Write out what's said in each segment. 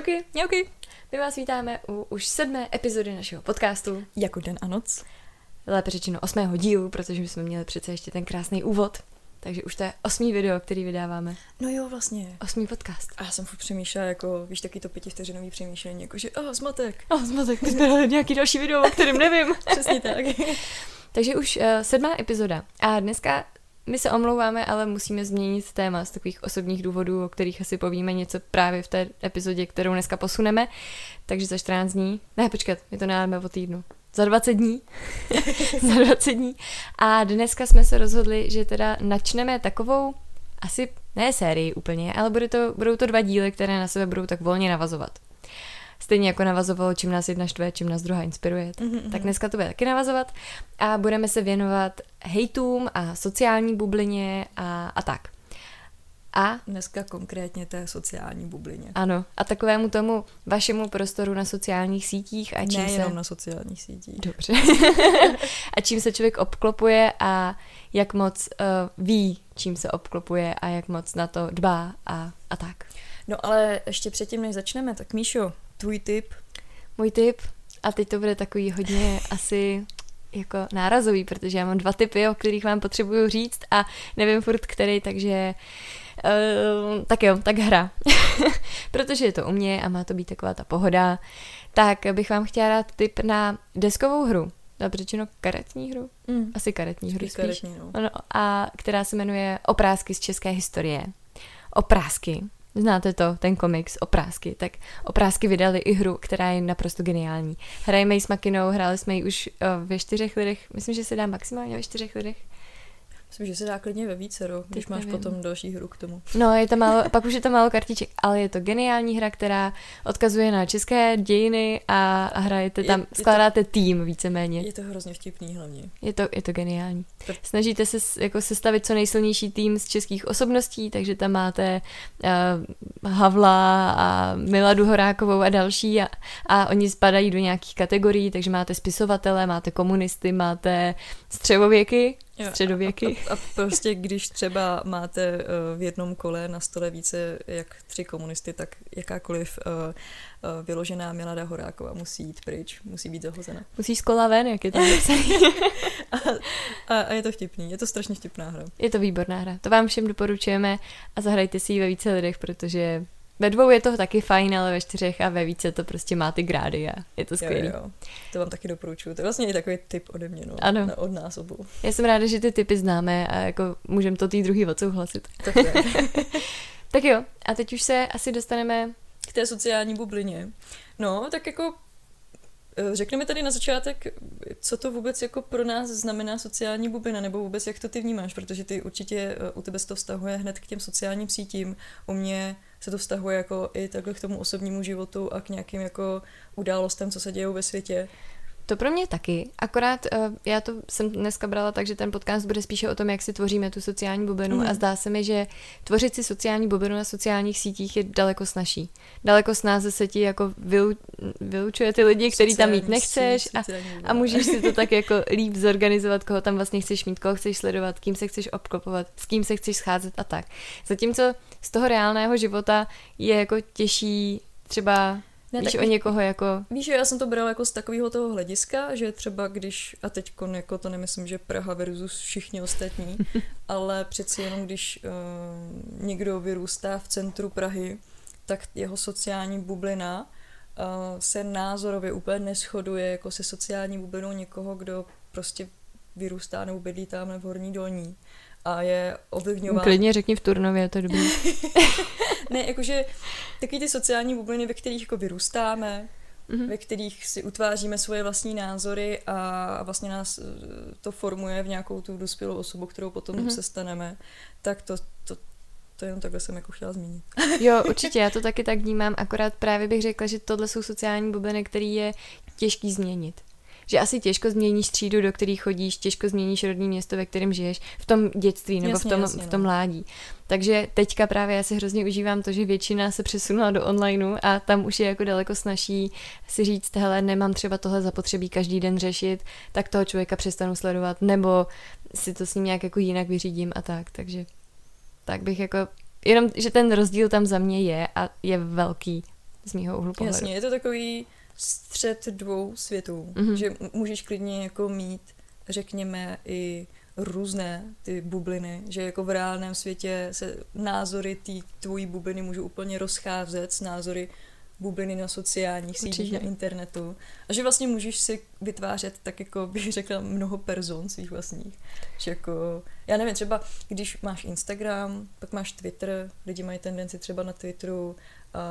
Čauky, Mňauky. my vás vítáme u už sedmé epizody našeho podcastu, Jako den a noc. lépe řečeno osmého dílu, protože my jsme měli přece ještě ten krásný úvod, takže už to je osmý video, který vydáváme. No jo, vlastně. Osmý podcast. A já jsem furt přemýšlela, jako, víš, taky to pětivteřinový přemýšlení, jako, že, oh, zmatek. A jsme tak jsme nějaký další video, o kterém nevím. Přesně tak. takže už uh, sedmá epizoda. A dneska my se omlouváme, ale musíme změnit téma z takových osobních důvodů, o kterých asi povíme něco právě v té epizodě, kterou dneska posuneme. Takže za 14 dní, ne počkat, my to nedáme o týdnu. Za 20 dní. za 20 dní. A dneska jsme se rozhodli, že teda načneme takovou, asi ne sérii úplně, ale bude to, budou to dva díly, které na sebe budou tak volně navazovat. Stejně jako navazovalo, čím nás jedna štve, čím nás druhá inspiruje. Mhm, Tak dneska to bude taky navazovat a budeme se věnovat hejtům a sociální bublině a, a tak. A Dneska konkrétně té sociální bublině. ano, a takovému tomu vašemu prostoru na sociálních sítích a čím ne se... jenom na sociálních sítích. Dobře. a čím se člověk obklopuje a jak moc uh, ví, čím se obklopuje a jak moc na to dbá a, a tak. No ale ještě předtím, než začneme, tak Míšo, tvůj tip. Můj tip, a teď to bude takový hodně asi jako nárazový, protože já mám dva typy, o kterých vám potřebuju říct a nevím furt který, takže uh, tak jo, tak hra. protože je to u mě a má to být taková ta pohoda, tak bych vám chtěla dát tip na deskovou hru. Dobře řečeno karetní hru? Mm. Asi karetní hru Spíš karetní, no. Ano, a která se jmenuje Oprázky z české historie. Oprázky. Znáte to, ten komiks Oprázky. Tak Oprázky vydali i hru, která je naprosto geniální. Hrajeme ji s Makinou, hráli jsme ji už uh, ve čtyřech lidech. Myslím, že se dá maximálně ve čtyřech lidech. Myslím, že se dá klidně ve více, když máš nevím. potom další hru k tomu. No, je to málo, pak už je to málo kartiček, ale je to geniální hra, která odkazuje na české dějiny a, a hrajete Je- tam, je to- skládáte tým víceméně. Je to hrozně vtipný hlavně. Je to, je to geniální. To- Snažíte se jako sestavit co nejsilnější tým z českých osobností, takže tam máte uh, Havla a Miladu Horákovou a další a, a oni spadají do nějakých kategorií, takže máte spisovatele, máte komunisty, máte středověky, Jo, středověky. A, a prostě když třeba máte eh, v jednom kole na stole více jak tři komunisty, tak jakákoliv uh, uh, vyložená Milada Horáková musí jít pryč, musí být zahozena. Musíš z kola ven, jak je tam napsaný. A, a je to vtipný, je to strašně vtipná hra. Je to výborná hra. To vám všem doporučujeme a zahrajte si ji ve více lidech, protože ve dvou je to taky fajn, ale ve čtyřech a ve více to prostě má ty grády a je to skvělý. Jo, jo, to vám taky doporučuju. To je vlastně i takový tip ode mě, no, Ano. Na, od nás obou. Já jsem ráda, že ty typy známe a jako můžeme to tý druhý odsouhlasit. Tak. Tak jo, a teď už se asi dostaneme... K té sociální bublině. No, tak jako eh, Řekneme tady na začátek, co to vůbec jako pro nás znamená sociální bublina, nebo vůbec jak to ty vnímáš, protože ty určitě eh, u tebe se to vztahuje hned k těm sociálním sítím, u mě se to vztahuje jako i takhle k tomu osobnímu životu a k nějakým jako událostem, co se dějou ve světě. To pro mě taky, akorát uh, já to jsem dneska brala tak, že ten podcast bude spíše o tom, jak si tvoříme tu sociální bublinu Mhm. a zdá se mi, že tvořit si sociální bublinu na sociálních sítích je daleko snažší. Daleko snáze se ti jako vylu, vylučuje ty lidi, který tam mít nechceš a. A můžeš si to tak jako líp zorganizovat, koho tam vlastně chceš mít, koho chceš sledovat, kým se chceš obklopovat, s kým se chceš scházet a tak. Zatímco z toho reálného života je jako těžší třeba, Ne, víš tak o někoho jako... Víš, že já jsem to brala jako z takového toho hlediska, že třeba když, a teď jako to nemyslím, že Praha versus všichni ostatní, ale přeci jenom když uh, někdo vyrůstá v centru Prahy, tak jeho sociální bublina uh, se názorově úplně neschoduje jako se sociální bublinou někoho, kdo prostě vyrůstá nebo bydlí tam v Horní Dolní a je ovlivňován Klidně řekni v Turnově, to je dobrý. ne, jakože takový ty sociální bubliny, ve kterých jako vyrůstáme, Mhm. ve kterých si utváříme svoje vlastní názory a vlastně nás eh, to formuje v nějakou tu dospělou osobu, kterou potom Mhm. mm-hmm. se staneme, tak to, to, to jenom takhle jsem jako chtěla zmínit. Jo, určitě, já to taky tak vnímám, akorát právě bych řekla, že tohle jsou sociální bubliny, který je těžký změnit. Že asi těžko změníš třídu, do který chodíš, těžko změníš rodní město, ve kterém žiješ, v tom dětství nebo Jasně, v tom, jasně, v no. tom mládí. Takže teďka právě já si hrozně užívám to, že většina se přesunula do onlineu a tam už je jako daleko snaží si říct, hele, nemám třeba tohle zapotřebí každý den řešit, tak toho člověka přestanu sledovat, nebo si to s ním nějak jako jinak vyřídím a tak. Takže tak bych jako, jenom, že ten rozdíl tam za mě je a je velký z mýho úhlu pohledu. Jasně, je to takový střed dvou světů, mm-hmm. že můžeš klidně jako mít, řekněme, i různé ty bubliny, že jako v reálném světě se názory té tvojí bubliny můžou úplně rozcházet s názory bubliny na sociálních sítích, na internetu. A že vlastně můžeš si vytvářet tak jako bych řekla mnoho person svých vlastních. Že jako, já nevím, třeba když máš Instagram, pak máš Twitter, lidi mají tendenci třeba na Twitteru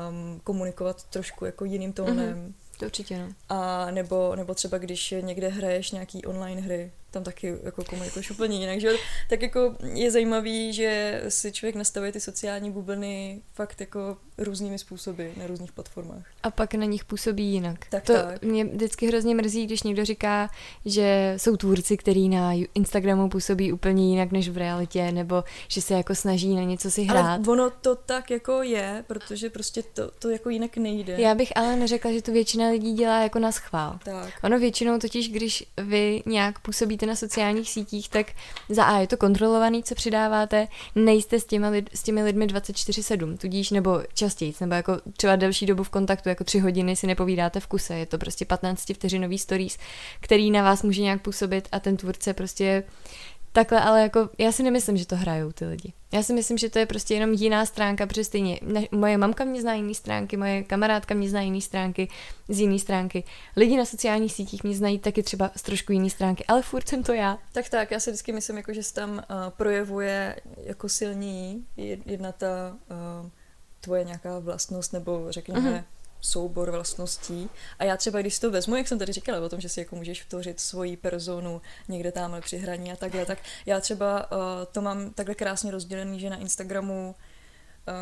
um, komunikovat trošku jako jiným tónem. Mm-hmm. To určitě, no. A nebo, nebo třeba když někde hraješ nějaký online hry, tam taky jako komunikuješ úplně jinak, že Tak jako je zajímavý, že si člověk nastavuje ty sociální bubliny fakt jako různými způsoby na různých platformách. A pak na nich působí jinak. Tak, to tak. mě vždycky hrozně mrzí, když někdo říká, že jsou tvůrci, který na Instagramu působí úplně jinak než v realitě, nebo že se jako snaží na něco si hrát. Ale ono to tak jako je, protože prostě to, to jako jinak nejde. Já bych ale neřekla, že to většina lidí dělá jako na schvál. Tak. Ono většinou totiž, když vy nějak působíte na sociálních sítích, tak za A je to kontrolovaný, co přidáváte, nejste s těmi, lid, s těmi lidmi 24-7, tudíž nebo častěji, nebo jako třeba delší dobu v kontaktu, jako tři hodiny si nepovídáte v kuse, je to prostě 15 vteřinový stories, který na vás může nějak působit a ten tvůrce prostě Takhle, ale jako já si nemyslím, že to hrajou ty lidi. Já si myslím, že to je prostě jenom jiná stránka, protože stejně moje mamka mě zná jiný stránky, moje kamarádka mě zná jiný stránky z jiný stránky. Lidi na sociálních sítích mě znají taky třeba z trošku jiný stránky, ale furt jsem to já. Tak tak, já si vždycky myslím, jako, že se tam uh, projevuje jako silní jedna ta uh, tvoje nějaká vlastnost, nebo řekněme uh-huh soubor vlastností. A já třeba, když si to vezmu, jak jsem tady říkala o tom, že si jako můžeš vtvořit svoji personu někde tamhle při hraní a takhle, tak já třeba uh, to mám takhle krásně rozdělený, že na Instagramu uh,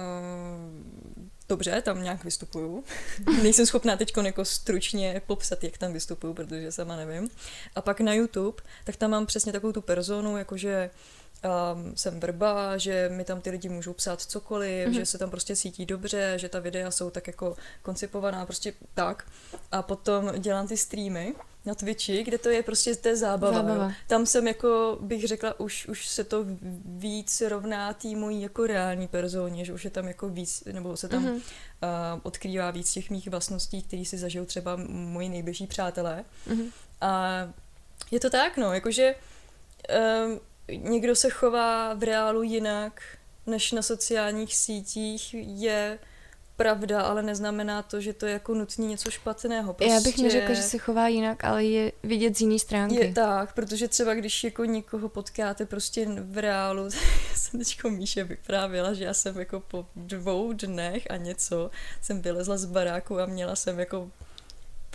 dobře, tam nějak vystupuju. Nejsem schopná teď jako stručně popsat, jak tam vystupuju, protože sama nevím. A pak na YouTube, tak tam mám přesně takovou tu personu, jakože um, jsem vrba, že mi tam ty lidi můžou psát cokoliv, mm-hmm. že se tam prostě cítí dobře, že ta videa jsou tak jako koncipovaná, prostě tak. A potom dělám ty streamy na Twitchi, kde to je prostě té zábava. zábava. Tam jsem jako, bych řekla, už, už se to víc rovná té mojí jako reální personě, že už je tam jako víc, nebo se tam mm-hmm. uh, odkrývá víc těch mých vlastností, které si zažil třeba moji nejbližší přátelé. Mm-hmm. A je to tak, no, jakože um, někdo se chová v reálu jinak než na sociálních sítích, je pravda, ale neznamená to, že to je jako nutně něco špatného. Prostě Já bych prostě neřekla, že se chová jinak, ale je vidět z jiné stránky. Je tak, protože třeba když jako někoho potkáte prostě v reálu, já jsem teďko Míše vyprávěla, že já jsem jako po dvou dnech a něco jsem vylezla z baráku a měla jsem jako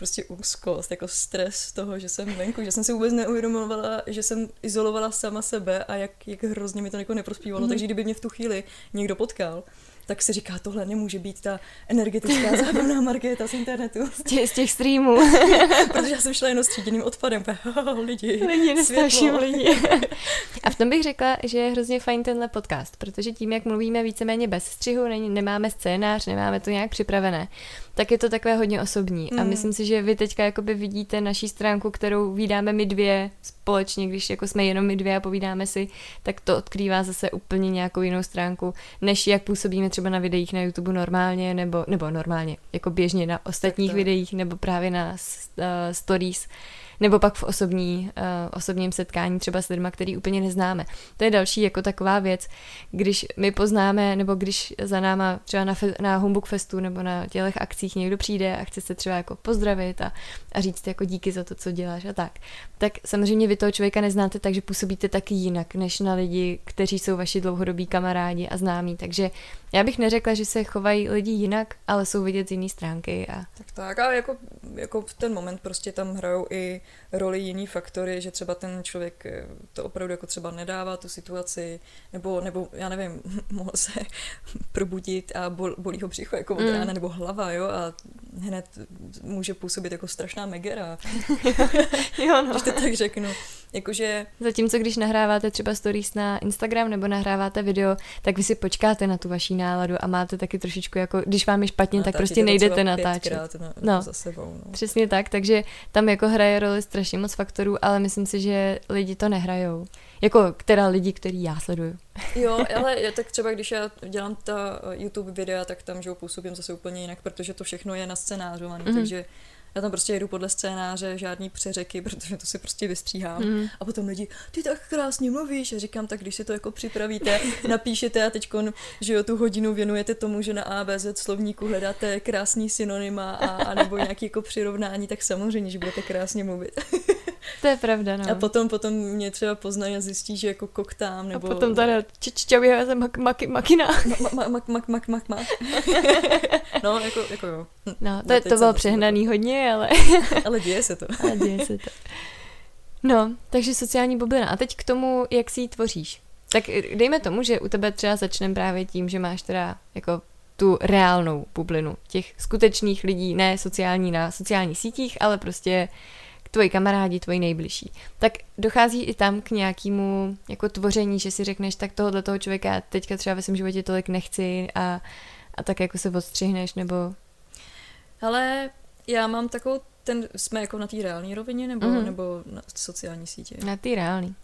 prostě úzkost, jako stres z toho, že jsem venku, že jsem si vůbec neuvědomovala, že jsem izolovala sama sebe a jak, jak hrozně mi to jako neprospívalo. Mm-hmm. Takže kdyby mě v tu chvíli někdo potkal, tak se říká, tohle nemůže být ta energetická zábavná Markéta z internetu. Z těch, z těch streamů. Protože já jsem šla jenom s tříděným odpadem. Lidi, lidi nestáším lidi. A v tom bych řekla, že je hrozně fajn tenhle podcast, protože tím, jak mluvíme víceméně bez střihu, nemáme scénář, nemáme to nějak připravené, tak je to takové hodně osobní. Mm. A myslím si, že vy teďka jakoby vidíte naší stránku, kterou vydáme my dvě společně, když jako jsme jenom my dvě a povídáme si, tak to odkrývá zase úplně nějakou jinou stránku, než jak působíme třeba na videích na YouTube normálně, nebo, nebo normálně, jako běžně na ostatních videích, nebo právě na uh, stories nebo pak v osobní, uh, osobním setkání třeba s lidmi, který úplně neznáme. To je další jako taková věc, když my poznáme, nebo když za náma třeba na, fe, na Humbug Festu nebo na těchto akcích někdo přijde a chce se třeba jako pozdravit a, a říct jako díky za to, co děláš a tak, tak samozřejmě vy toho člověka neznáte, takže působíte taky jinak, než na lidi, kteří jsou vaši dlouhodobí kamarádi a známí. Takže já bych neřekla, že se chovají lidi jinak, ale jsou vidět z jiné stránky. A... Tak tak, a jako, jako v ten moment prostě tam hrajou i roli jiný faktory, že třeba ten člověk eh, to opravdu jako třeba nedává tu situaci, nebo, nebo já nevím, mohl se probudit a bol, bolí ho břicho jako od mm. rána, nebo hlava, jo, a hned může působit jako strašná megera. jo, no. Když to tak řeknu. Jakože... Zatímco když nahráváte třeba stories na Instagram nebo nahráváte video, tak vy si počkáte na tu vaší náladu a máte taky trošičku jako, když vám je špatně, tak prostě nejdete natáčet. Na, no, za sebou, no. přesně tak, takže tam jako hraje roli strašně moc faktorů, ale myslím si, že lidi to nehrajou. Jako která lidi, který já sleduju. Jo, ale je tak třeba, když já dělám ta YouTube videa, tak tam, že působím zase úplně jinak, protože to všechno je na scénářovaný, mm-hmm. takže já tam prostě jedu podle scénáře, žádný přeřeky, protože to si prostě vystříhám. Mm. A potom lidi, ty tak krásně mluvíš. A říkám, tak když si to jako připravíte, napíšete a teď, že jo, tu hodinu věnujete tomu, že na ABZ slovníku hledáte krásný synonyma a, a nebo nějaký jako přirovnání, tak samozřejmě, že budete krásně mluvit. To je pravda, no. A potom, potom mě třeba poznají a zjistí, že jako koktám, nebo... A potom tady ččavě já mak, mak, makina. Mak, mak, mak, mak, mak, mak. No, jako, jako jo. No, no to, to bylo přehnaný hodně, ale... ale děje se to. Ale děje se to. No, takže sociální bublina. A teď k tomu, jak si ji tvoříš. Tak dejme tomu, že u tebe třeba začneme právě tím, že máš teda jako tu reálnou bublinu těch skutečných lidí, ne sociální na sociálních sítích, ale prostě tvoji kamarádi, tvoji nejbližší. Tak dochází i tam k nějakému jako tvoření, že si řekneš, tak tohohle toho člověka teďka třeba ve svém životě tolik nechci a, a tak jako se odstřihneš, nebo... Ale já mám takovou, ten, jsme jako na té reální rovině, nebo, mm-hmm. nebo na sociální sítě? Na té reální.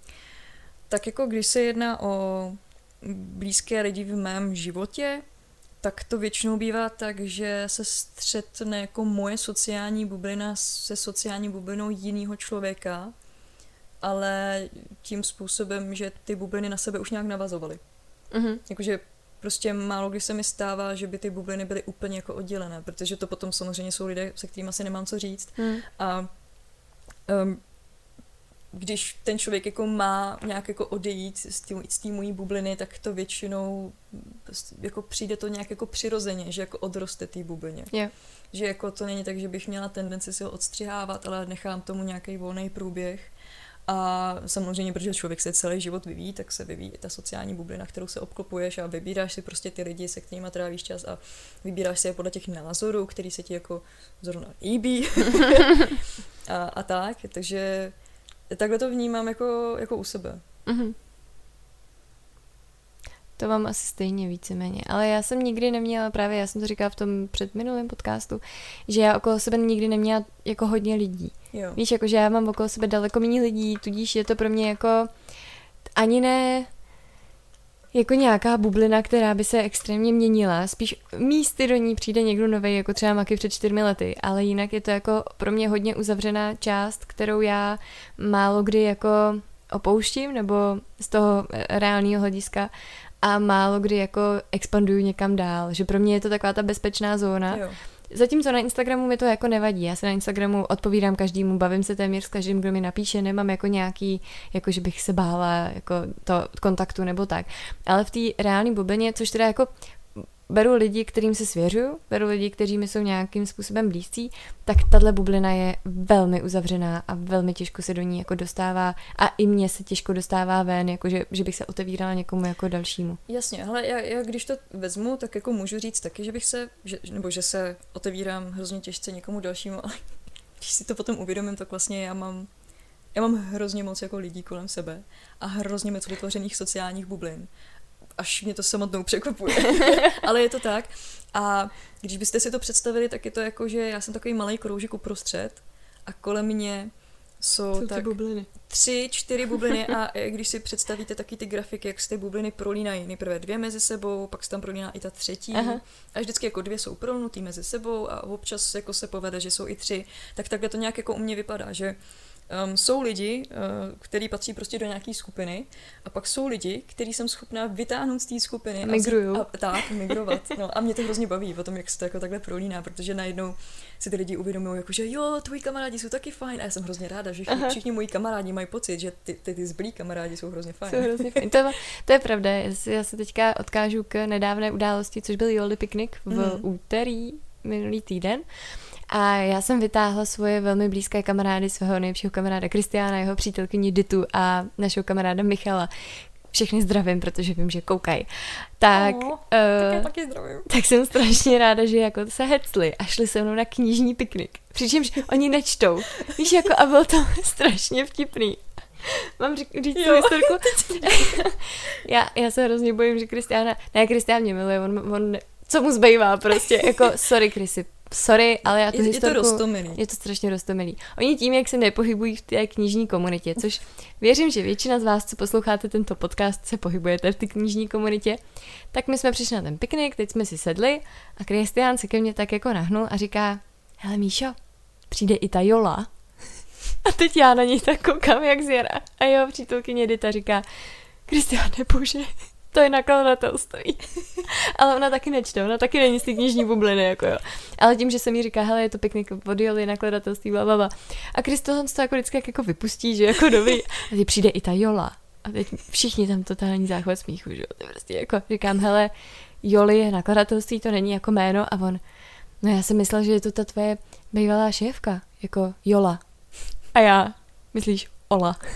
Tak jako když se jedná o blízké lidi v mém životě, tak to většinou bývá tak, že se střetne jako moje sociální bublina se sociální bublinou jiného člověka, ale tím způsobem, že ty bubliny na sebe už nějak navazovaly. Mm-hmm. Jakože prostě málo kdy se mi stává, že by ty bubliny byly úplně jako oddělené, protože to potom samozřejmě jsou lidé, se kterými asi nemám co říct. Mm. A um, když ten člověk jako má nějak jako odejít z té z mojí bubliny, tak to většinou jako přijde to nějak jako přirozeně, že jako odroste té bublině. Yeah. Že jako to není tak, že bych měla tendenci si ho odstřihávat, ale nechám tomu nějaký volný průběh. A samozřejmě, protože člověk se celý život vyvíjí, tak se vyvíjí i ta sociální bublina, kterou se obklopuješ a vybíráš si prostě ty lidi, se kterými trávíš čas a vybíráš si je podle těch názorů, který se ti jako zrovna líbí a, a tak. Takže takhle to vnímám jako, jako u sebe. Mm-hmm. To mám asi stejně víceméně. Ale já jsem nikdy neměla, právě já jsem to říkala v tom předminulém podcastu, že já okolo sebe nikdy neměla jako hodně lidí. Jo. Víš, jako že já mám okolo sebe daleko méně lidí, tudíž je to pro mě jako ani ne jako nějaká bublina, která by se extrémně měnila. Spíš místy do ní přijde někdo nový, jako třeba Maky před čtyřmi lety, ale jinak je to jako pro mě hodně uzavřená část, kterou já málo kdy jako opouštím, nebo z toho reálného hlediska a málo kdy jako expanduju někam dál. Že pro mě je to taková ta bezpečná zóna. Jo. Zatímco na Instagramu mi to jako nevadí. Já se na Instagramu odpovídám každému, bavím se téměř s každým, kdo mi napíše, nemám jako nějaký, jako že bych se bála jako to kontaktu nebo tak. Ale v té reálné bublině, což teda jako beru lidi, kterým se svěřuju, beru lidi, kteří mi jsou nějakým způsobem blízcí, tak tahle bublina je velmi uzavřená a velmi těžko se do ní jako dostává a i mně se těžko dostává ven, jako že, že bych se otevírala někomu jako dalšímu. Jasně, ale já, já, když to vezmu, tak jako můžu říct taky, že bych se, že, nebo že se otevírám hrozně těžce někomu dalšímu, ale když si to potom uvědomím, tak vlastně já mám já mám hrozně moc jako lidí kolem sebe a hrozně moc vytvořených sociálních bublin až mě to samotnou překvapuje. Ale je to tak. A když byste si to představili, tak je to jako, že já jsem takový malý kroužek uprostřed a kolem mě jsou, jsou tak bubliny. tři, čtyři bubliny a když si představíte taky ty grafiky, jak se ty bubliny prolínají, nejprve dvě mezi sebou, pak se tam prolíná i ta třetí Aha. a vždycky jako dvě jsou prolnutý mezi sebou a občas jako se povede, že jsou i tři, tak takhle to nějak jako u mě vypadá, že Um, jsou lidi, uh, kteří patří prostě do nějaké skupiny a pak jsou lidi, který jsem schopná vytáhnout z té skupiny. Migruju. A, a, tak, migrovat. No, a mě to hrozně baví o tom, jak se to jako takhle prolíná, protože najednou si ty lidi uvědomují, jako, že jo, tvoji kamarádi jsou taky fajn. A já jsem hrozně ráda, že všichni, všichni moji kamarádi mají pocit, že ty, ty, ty zblí kamarádi jsou hrozně fajn. Jsou hrozně fajn. To, to je pravda. Já se teďka odkážu k nedávné události, což byl Jolly Picnic v mm. úterý minulý týden. A já jsem vytáhla svoje velmi blízké kamarády, svého nejlepšího kamaráda Kristiána, jeho přítelkyni Ditu a našeho kamaráda Michala. Všechny zdravím, protože vím, že koukají. Tak, oh, uh, tak, taky zdravím. tak jsem strašně ráda, že jako se hecli a šli se mnou na knižní piknik. Přičemž oni nečtou. Víš, jako a bylo to strašně vtipný. Mám říct tu historku? já, já se hrozně bojím, že Kristiána, ne, Kristián mě miluje, on, on, co mu zbývá prostě, jako sorry Krisi, sorry, ale já tu je, historku... Je to rostomilý. Je to strašně rostomilý. Oni tím, jak se nepohybují v té knižní komunitě, což věřím, že většina z vás, co posloucháte tento podcast, se pohybujete v té knižní komunitě, tak my jsme přišli na ten piknik, teď jsme si sedli a Kristián se ke mně tak jako nahnul a říká, hele Míšo, přijde i ta Jola. A teď já na něj tak koukám, jak zjera. A jeho přítelkyně Dita říká, Kristiáne, bože, to je nakladatelství. Ale ona taky nečte, ona taky není z té knižní bubliny, jako jo. Ale tím, že se mi říká, hele, je to pěkný od Joli, nakladatelství, bla, bla, bla. A Kristo to jako vždycky jako vypustí, že jako dobrý. A teď přijde i ta Jola. A teď všichni tam totální záchvat smíchu, že jo. Prostě jako říkám, hele, Joli je nakladatelství, to není jako jméno a on, no já jsem myslel, že je to ta tvoje bývalá šéfka, jako Jola. A já, myslíš Ola.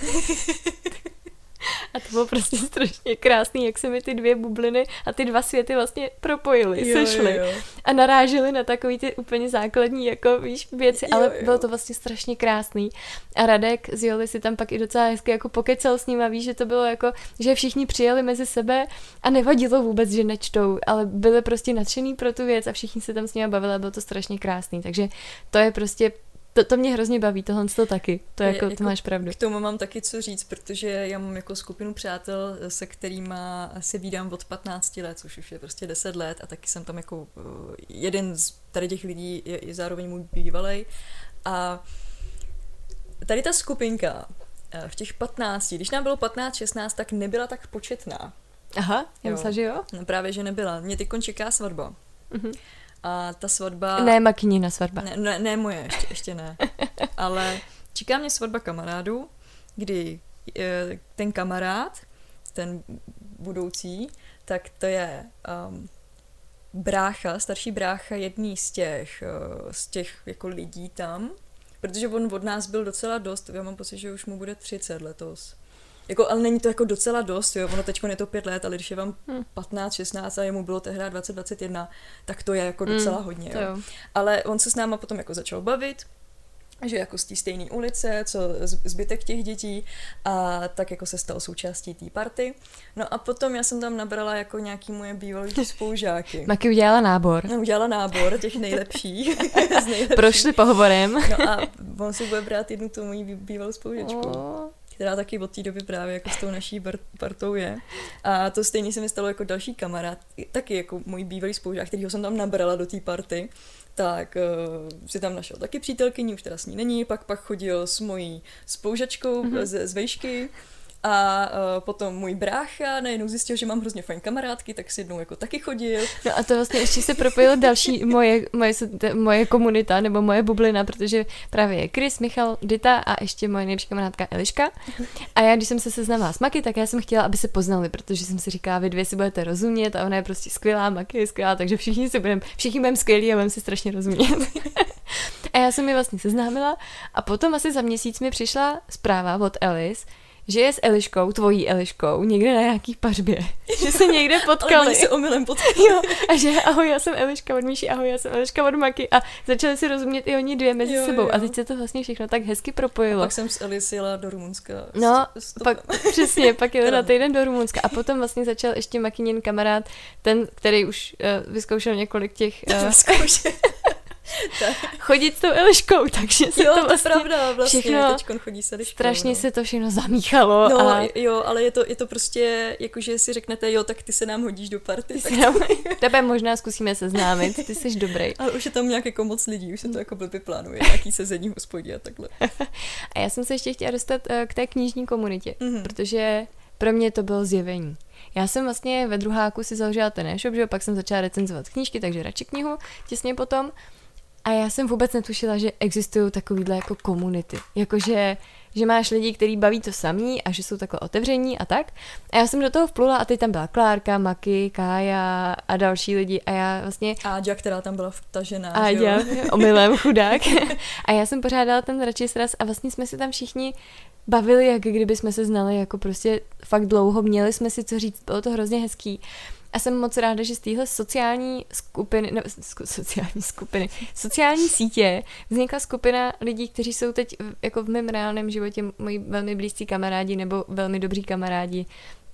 A to bylo prostě strašně krásný, jak se mi ty dvě bubliny a ty dva světy vlastně propojily, jo, sešly. Jo, jo. A narážely na takový ty úplně základní jako víš, věci, jo, ale jo. bylo to vlastně strašně krásný. A Radek z Joli si tam pak i docela hezky jako pokecel s ním a víš, že to bylo jako, že všichni přijeli mezi sebe a nevadilo vůbec, že nečtou, ale byli prostě nadšený pro tu věc a všichni se tam s ním bavili a bylo to strašně krásný. Takže to je prostě to, to mě hrozně baví, tohle to taky. To, jako, jako, to máš pravdu. K tomu mám taky co říct, protože já mám jako skupinu přátel, se kterými se vídám od 15 let, což už je prostě 10 let a taky jsem tam jako eh, jeden z tady těch lidí je, je zároveň můj bývalý. A tady ta skupinka eh, v těch 15, když nám bylo 15-16, tak nebyla tak početná. Aha, já myslím, že jo? No právě, že nebyla. Mě teď čeká svatba. Mm-hmm. A ta svatba... Ne Makinina svatba. Ne, ne, ne moje, ještě, ještě ne. Ale čeká mě svatba kamarádů, kdy e, ten kamarád, ten budoucí, tak to je um, brácha, starší brácha jedný z těch, uh, z těch jako lidí tam, protože on od nás byl docela dost, já mám pocit, že už mu bude 30 letos. Jako, ale není to jako docela dost, jo, ono teď je to pět let, ale když je vám 15, hm. 16 a jemu bylo tehdy 20, 21, tak to je jako docela mm, hodně, jo. jo. Ale on se s náma potom jako začal bavit, že jako z té stejné ulice, co zbytek těch dětí a tak jako se stal součástí té party. No a potom já jsem tam nabrala jako nějaký moje bývalý spolužáky. Maky udělala nábor. No, udělala nábor těch nejlepších. nejlepších. Prošli pohovorem. No a on si bude brát jednu tu moji bývalou spolužačku. Oh která taky od té doby právě jako s tou naší partou je. A to stejně se mi stalo jako další kamarád, taky jako můj bývalý spolužák, kterýho jsem tam nabrala do té party, tak uh, si tam našel taky přítelkyni, už teda s ní není, pak pak chodil s mojí spolužačkou mm-hmm. z, z vejšky, a potom můj brácha najednou zjistil, že mám hrozně fajn kamarádky, tak si jednou jako taky chodil. No a to vlastně ještě se propojilo další moje, moje, moje komunita nebo moje bublina, protože právě je Chris, Michal, Dita a ještě moje nejlepší kamarádka Eliška. A já, když jsem se seznámila s Maky, tak já jsem chtěla, aby se poznali, protože jsem si říkala, vy dvě si budete rozumět a ona je prostě skvělá, Maky je skvělá, takže všichni si budeme, všichni budeme skvělí a budeme si strašně rozumět. a já jsem mi vlastně seznámila a potom asi za měsíc mi přišla zpráva od Elis, že je s Eliškou, tvojí Eliškou, někde na nějaký pařbě. že se někde potkali. Ale se omylem potkali. jo, a že ahoj, já jsem Eliška od Míši, ahoj, já jsem Eliška od Maky a začali si rozumět i oni dvě mezi jo, sebou jo. a teď se to vlastně všechno tak hezky propojilo. A pak jsem s Elis jela do Rumunska. No, pak, přesně, pak jela na týden do Rumunska a potom vlastně začal ještě Makinin kamarád, ten, který už uh, vyzkoušel několik těch... Uh, chodit s tou Eliškou, takže se jo, to vlastně, to pravda, vlastně všechno teďkon chodí s Eliškou. Strašně no. se to všechno zamíchalo. No, a... jo, ale je to, je to prostě, jakože si řeknete, jo, tak ty se nám hodíš do party. Ty nám, tebe možná zkusíme seznámit, ty jsi dobrý. Ale už je tam nějak jako moc lidí, už se to jako blbě plánuje, nějaký sezení v hospodě a takhle. a já jsem se ještě chtěla dostat uh, k té knižní komunitě, mm-hmm. protože pro mě to bylo zjevení. Já jsem vlastně ve druháku si založila ten e-shop, že pak jsem začala recenzovat knížky, takže radši knihu těsně potom. A já jsem vůbec netušila, že existují takovýhle jako komunity. Jakože že máš lidi, kteří baví to samý a že jsou takhle otevření a tak. A já jsem do toho vplula a teď tam byla Klárka, Maky, Kája a další lidi a já vlastně... Áďa, která tam byla vtažená, Áďa, omylem chudák. a já jsem pořádala ten radši sraz a vlastně jsme si tam všichni bavili, jak kdyby jsme se znali jako prostě fakt dlouho, měli jsme si co říct, bylo to hrozně hezký. A jsem moc ráda, že z téhle sociální skupiny, ne, sociální skupiny, sociální sítě vznikla skupina lidí, kteří jsou teď jako v mém reálném životě moji velmi blízcí kamarádi nebo velmi dobří kamarádi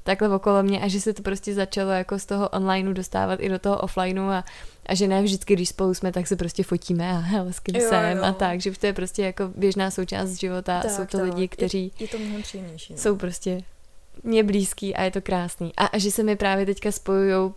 takhle okolo mě a že se to prostě začalo jako z toho onlineu dostávat i do toho offlineu a, a že ne vždycky, když spolu jsme, tak se prostě fotíme a hele, s kým jo, jsem jo. a tak, že to je prostě jako běžná součást života tak, jsou to tak. lidi, kteří je, je to mnohem příjemnější. No. Jsou prostě mě blízký a je to krásný. A, a že se mi právě teďka spojují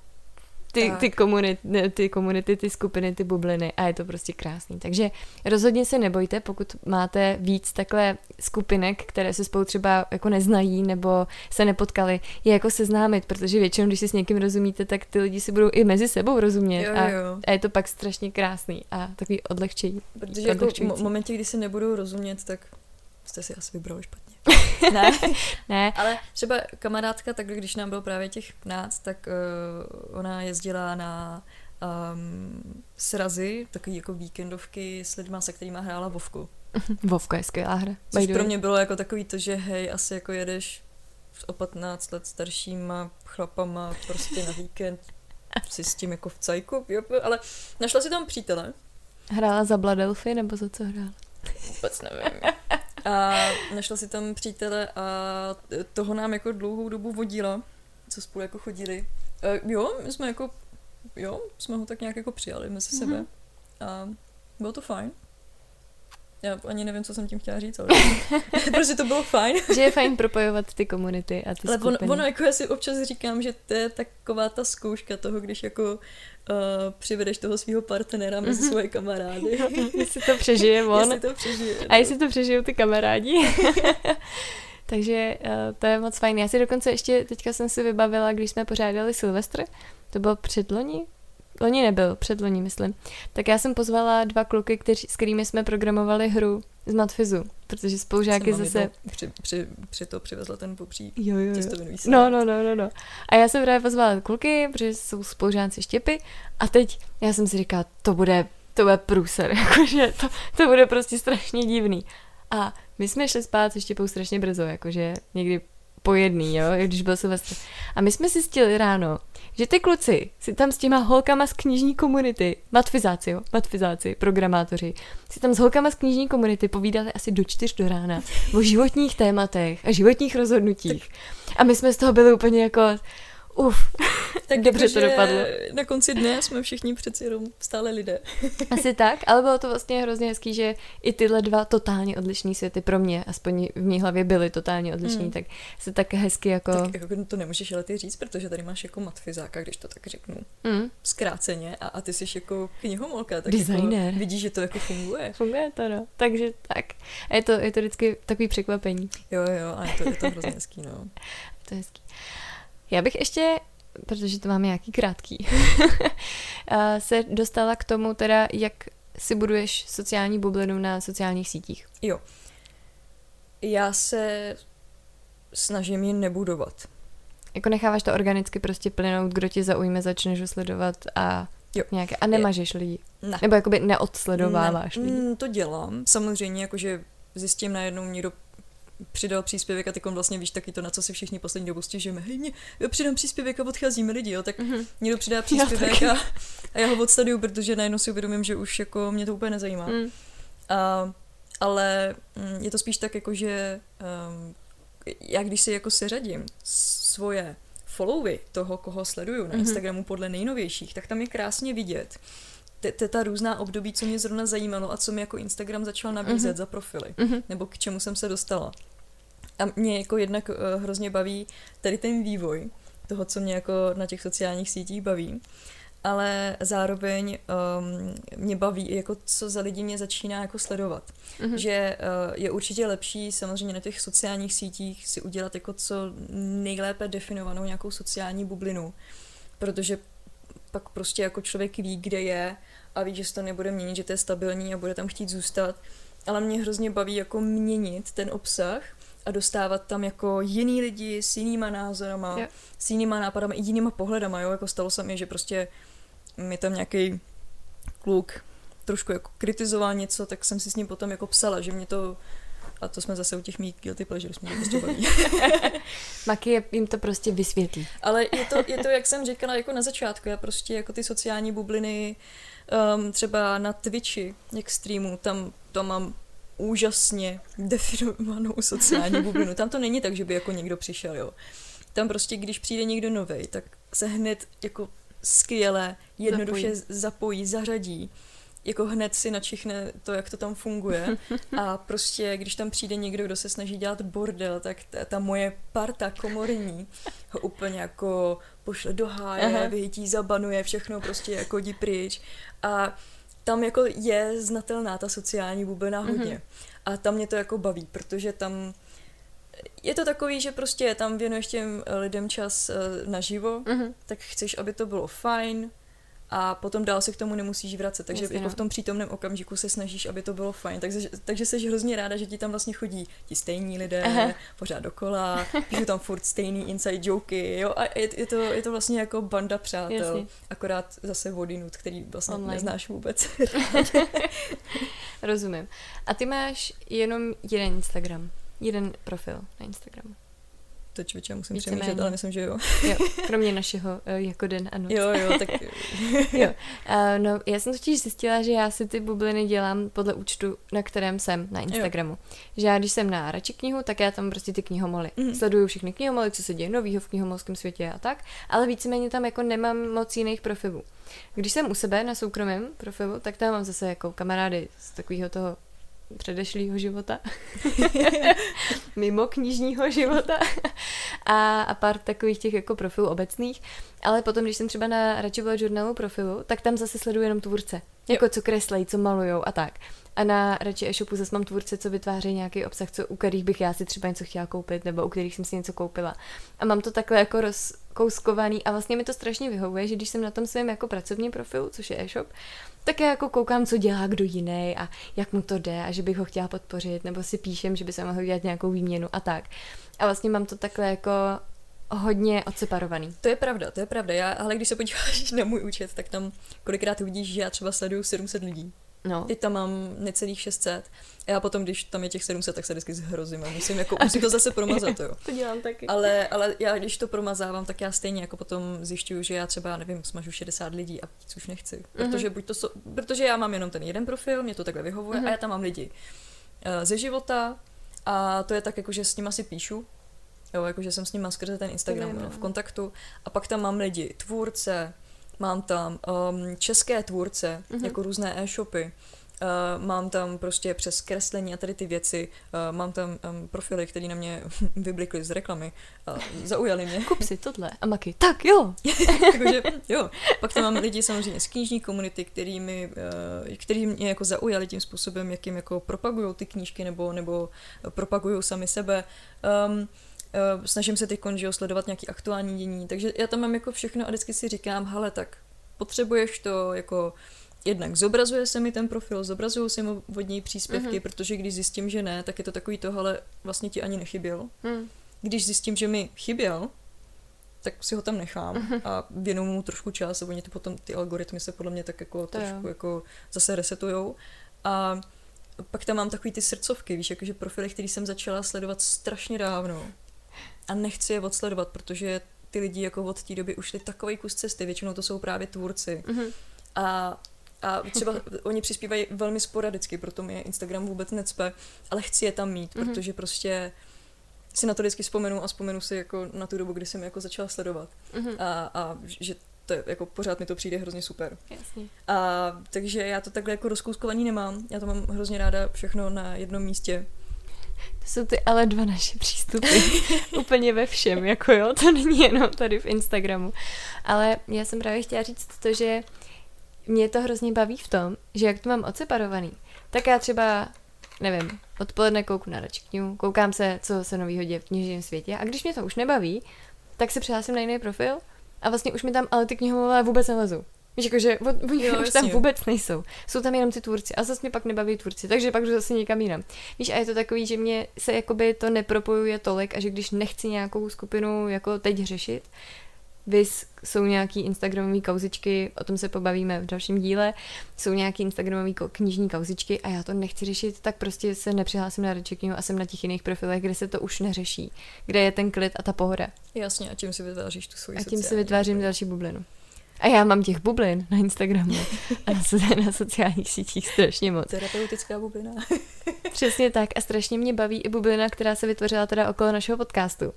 ty, ty, komunity, ty komunity, ty skupiny, ty bubliny a je to prostě krásný. Takže rozhodně se nebojte, pokud máte víc takhle skupinek, které se spolu třeba jako neznají nebo se nepotkali, je jako seznámit, protože většinou, když si s někým rozumíte, tak ty lidi si budou i mezi sebou rozumět jo, a, jo. a je to pak strašně krásný a takový odlehčení. Protože jako v momentě, kdy si nebudou rozumět, tak jste si asi vybrali špatně. ne, ne. Ale třeba kamarádka, tak když nám bylo právě těch 15, tak uh, ona jezdila na um, srazy, takové jako víkendovky s lidma, se kterými hrála Vovku. Vovka je skvělá hra. Což pro mě bylo jako takový to, že hej, asi jako jedeš o 15 let staršíma chlapama prostě na víkend si s tím jako v cajku, jo, ale našla si tam přítele. Hrála za Bladelfy nebo za co hrála? Vůbec nevím. A našla si tam přítele a toho nám jako dlouhou dobu vodila, co spolu jako chodili. A jo, my jsme jako, jo, jsme ho tak nějak jako přijali mezi sebe. Mm-hmm. A bylo to fajn. Já ani nevím, co jsem tím chtěla říct, ale prostě to bylo fajn. že je fajn propojovat ty komunity a ty ale skupiny. ono, ono, jako já si občas říkám, že to je taková ta zkouška toho, když jako uh, přivedeš toho svého partnera mezi mm-hmm. svoje kamarády. jestli to přežije on. jestli to přežije. A jestli to přežijou ty kamarádi. Takže uh, to je moc fajn. Já si dokonce ještě, teďka jsem si vybavila, když jsme pořádali Silvestr, to bylo předloni, loni nebyl, předloni myslím, tak já jsem pozvala dva kluky, kteří, s kterými jsme programovali hru z Matfizu, protože spolužáky zase... Při, při, při to přivezla ten popří jo, jo, jo. No, no, no, no, no. A já jsem právě pozvala kluky, protože jsou spolužáci štěpy a teď já jsem si říkala, to bude, to bude průser, jakože to, to bude prostě strašně divný. A my jsme šli spát se štěpou strašně brzo, jakože někdy po jedný, jo, když byl Silvestr. A my jsme si stili ráno, že ty kluci si tam s těma holkama z knižní komunity, matfizáci, jo, matfizáci, programátoři, si tam s holkama z knižní komunity povídali asi do čtyř do rána o životních tématech a životních rozhodnutích. A my jsme z toho byli úplně jako, uf, tak dobře to dopadlo. Na konci dne jsme všichni přeci jenom stále lidé. Asi tak, ale bylo to vlastně hrozně hezký, že i tyhle dva totálně odlišné světy pro mě, aspoň v mé hlavě byly totálně odlišný, mm. tak se tak hezky jako... Tak jako to nemůžeš ale ty říct, protože tady máš jako matfizáka, když to tak řeknu. Mm. Zkráceně a, a ty jsi jako knihomolka, tak Designer. jako vidíš, že to jako funguje. Funguje to, no. Takže tak. A je to, je to vždycky takový překvapení. Jo, jo, a je to, je to hrozně hezký, no. to je hezký. Já bych ještě protože to máme nějaký krátký, se dostala k tomu teda, jak si buduješ sociální bublinu na sociálních sítích. Jo. Já se snažím ji nebudovat. Jako necháváš to organicky prostě plynout, kdo tě zaujme, začneš ho sledovat a jo. nějaké, a nemažeš lidi. Ne. Nebo jakoby neodsledováváš ne. lidi. Mm, to dělám. Samozřejmě, jakože zjistím najednou někdo přidal příspěvek a teď vlastně víš taky to, na co si všichni poslední dobu stěžujeme. Hej, mě, přidám příspěvek a odcházíme lidi, jo, tak mm-hmm. někdo přidá příspěvek já a, a, já ho odstaduju, protože najednou si uvědomím, že už jako mě to úplně nezajímá. Mm. A, ale mm, je to spíš tak jako, že um, já když si jako seřadím svoje followy toho, koho sleduju na mm-hmm. Instagramu podle nejnovějších, tak tam je krásně vidět, ta různá období, co mě zrovna zajímalo a co mi jako Instagram začal nabízet mm-hmm. za profily, mm-hmm. nebo k čemu jsem se dostala. A mě jako jednak uh, hrozně baví tady ten vývoj toho, co mě jako na těch sociálních sítích baví, ale zároveň um, mě baví, jako co za lidi mě začíná jako sledovat. Mm-hmm. Že uh, je určitě lepší samozřejmě na těch sociálních sítích si udělat jako co nejlépe definovanou nějakou sociální bublinu, protože pak prostě jako člověk ví, kde je a ví, že se to nebude měnit, že to je stabilní a bude tam chtít zůstat. Ale mě hrozně baví jako měnit ten obsah a dostávat tam jako jiný lidi s jinýma názorama, yeah. s jinýma nápadama, i jinýma pohledama, jo, jako stalo se mi, že prostě mi tam nějaký kluk trošku jako kritizoval něco, tak jsem si s ním potom jako psala, že mě to A to jsme zase u těch mých guilty pleasures, mě to prostě baví. Maky jim to prostě vysvětlí. Ale je to, je to, jak jsem říkala, jako na začátku, já prostě jako ty sociální bubliny, um, třeba na Twitchi, jak streamu, tam to mám úžasně definovanou sociální bublinu. Tam to není tak, že by jako někdo přišel, jo. Tam prostě, když přijde někdo nový, tak se hned jako skvěle, jednoduše zapojí, zapojí zařadí jako hned si načichne to, jak to tam funguje a prostě, když tam přijde někdo, kdo se snaží dělat bordel, tak ta, ta moje parta komorní ho úplně jako pošle do háje, Aha. vyhytí, zabanuje, všechno prostě jako jdi pryč a tam jako je znatelná ta sociální bublina hodně. Mm-hmm. A tam mě to jako baví, protože tam je to takový, že prostě tam věnuješ těm lidem čas uh, naživo, mm-hmm. tak chceš, aby to bylo fajn, a potom dál se k tomu nemusíš vracet. Takže Jasně, jako no. v tom přítomném okamžiku se snažíš, aby to bylo fajn. Takže, takže jsi hrozně ráda, že ti tam vlastně chodí ti stejní lidé, Aha. pořád dokola, píšu tam furt stejný inside joky, jo, a je, je, to, je to vlastně jako banda přátel, Jasně. akorát zase vodinut, který vlastně Online. neznáš vůbec. Rozumím. A ty máš jenom jeden Instagram, jeden profil na Instagramu to člověče musím Více přemýšlet, méně. ale myslím, že jo. jo. Kromě našeho uh, jako den a noc. Jo, jo, tak... jo. Uh, no, já jsem totiž zjistila, že já si ty bubliny dělám podle účtu, na kterém jsem na Instagramu. Jo. Že já, když jsem na radši knihu, tak já tam prostě ty knihomoly. Mm-hmm. Sleduju všechny knihomoly, co se děje novýho v knihomolském světě a tak, ale víceméně tam jako nemám moc jiných profilů. Když jsem u sebe na soukromém profilu, tak tam mám zase jako kamarády z takového toho předešlého života, mimo knižního života a, a pár takových těch jako profilů obecných. Ale potom, když jsem třeba na radši journalu profilu, tak tam zase sleduju jenom tvůrce. Jako co kreslej, co malujou a tak. A na radši e-shopu zase mám tvůrce, co vytváří nějaký obsah, co, u kterých bych já si třeba něco chtěla koupit, nebo u kterých jsem si něco koupila. A mám to takhle jako rozkouskovaný a vlastně mi to strašně vyhovuje, že když jsem na tom svém jako pracovním profilu, což je e-shop, tak já jako koukám, co dělá kdo jiný a jak mu to jde a že bych ho chtěla podpořit, nebo si píšem, že by se mohl udělat nějakou výměnu a tak. A vlastně mám to takhle jako hodně odseparovaný. To je pravda, to je pravda. Já, ale když se podíváš na můj účet, tak tam kolikrát uvidíš, že já třeba sleduju 700 lidí. No. Teď tam mám necelých 600. A já potom, když tam je těch 700, tak se vždycky zhrozím a musím, jako, musím to zase promazat. Jo. to dělám taky. Ale, ale já, když to promazávám, tak já stejně jako potom zjišťuju, že já třeba, nevím, smažu 60 lidí a víc už nechci. Mm-hmm. Protože, buď to so, protože já mám jenom ten jeden profil, mě to takhle vyhovuje mm-hmm. a já tam mám lidi uh, ze života a to je tak, jako, že s nimi asi píšu, Jo, jakože jsem s nima skrze ten Instagram no, v kontaktu a pak tam mám lidi, tvůrce, mám tam um, české tvůrce, mm-hmm. jako různé e-shopy, Uh, mám tam prostě přes kreslení a tady ty věci, uh, mám tam um, profily, které na mě vyblikly z reklamy a zaujaly mě. Kup si tohle a maky. Tak jo. Takže, jo. Pak tam mám lidi samozřejmě z knižní komunity, kterými, uh, který mě jako zaujali tím způsobem, jakým jako propagují ty knížky nebo, nebo propagují sami sebe. Um, Uh, snažím se teď že sledovat nějaký aktuální dění, takže já tam mám jako všechno a vždycky si říkám, hele, tak potřebuješ to jako jednak zobrazuje se mi ten profil, zobrazují se mi vodní příspěvky, mm-hmm. protože když zjistím, že ne, tak je to takový to, ale vlastně ti ani nechyběl. Mm. Když zjistím, že mi chyběl, tak si ho tam nechám mm-hmm. a věnuju mu trošku čas a oni to potom, ty algoritmy se podle mě tak jako to trošku jo. jako zase resetujou. A pak tam mám takový ty srdcovky, víš, jakože profily, který jsem začala sledovat strašně dávno a nechci je odsledovat, protože ty lidi jako od té doby ušli takový kus cesty, většinou to jsou právě tvůrci. Mm-hmm. A a třeba oni přispívají velmi sporadicky, proto mě Instagram vůbec necpe, ale chci je tam mít, mm-hmm. protože prostě si na to vždycky vzpomenu a vzpomenu si jako na tu dobu, kdy jsem jako začala sledovat. Mm-hmm. A, a že to je, jako pořád mi to přijde hrozně super. Jasně. A takže já to takhle jako rozkouskovaný nemám. Já to mám hrozně ráda všechno na jednom místě. To jsou ty ale dva naše přístupy. Úplně ve všem, jako jo, to není jenom tady v Instagramu. Ale já jsem právě chtěla říct to, že mě to hrozně baví v tom, že jak to mám odseparovaný, tak já třeba, nevím, odpoledne kouku na račkňu, koukám se, co se novýho děje v knižním světě a když mě to už nebaví, tak se přihlásím na jiný profil a vlastně už mi tam ale ty knihovové vůbec nelezou. Víš, jakože oni jo, už tam vůbec nejsou. Jsou tam jenom ty tvůrci a zase mě pak nebaví tvůrci, takže pak jdu zase někam jinam. Víš, a je to takový, že mě se jakoby to nepropojuje tolik a že když nechci nějakou skupinu jako teď řešit, Vys jsou nějaký instagramové kauzičky, o tom se pobavíme v dalším díle, jsou nějaký instagramové knižní kauzičky a já to nechci řešit, tak prostě se nepřihlásím na Rečekinu a jsem na těch jiných profilech, kde se to už neřeší, kde je ten klid a ta pohoda. Jasně, a tím si vytváříš tu svoji A tím si vytvářím bublinu. další bublinu. A já mám těch bublin na Instagramu a na, na sociálních sítích strašně moc. Terapeutická bublina. Přesně tak a strašně mě baví i bublina, která se vytvořila teda okolo našeho podcastu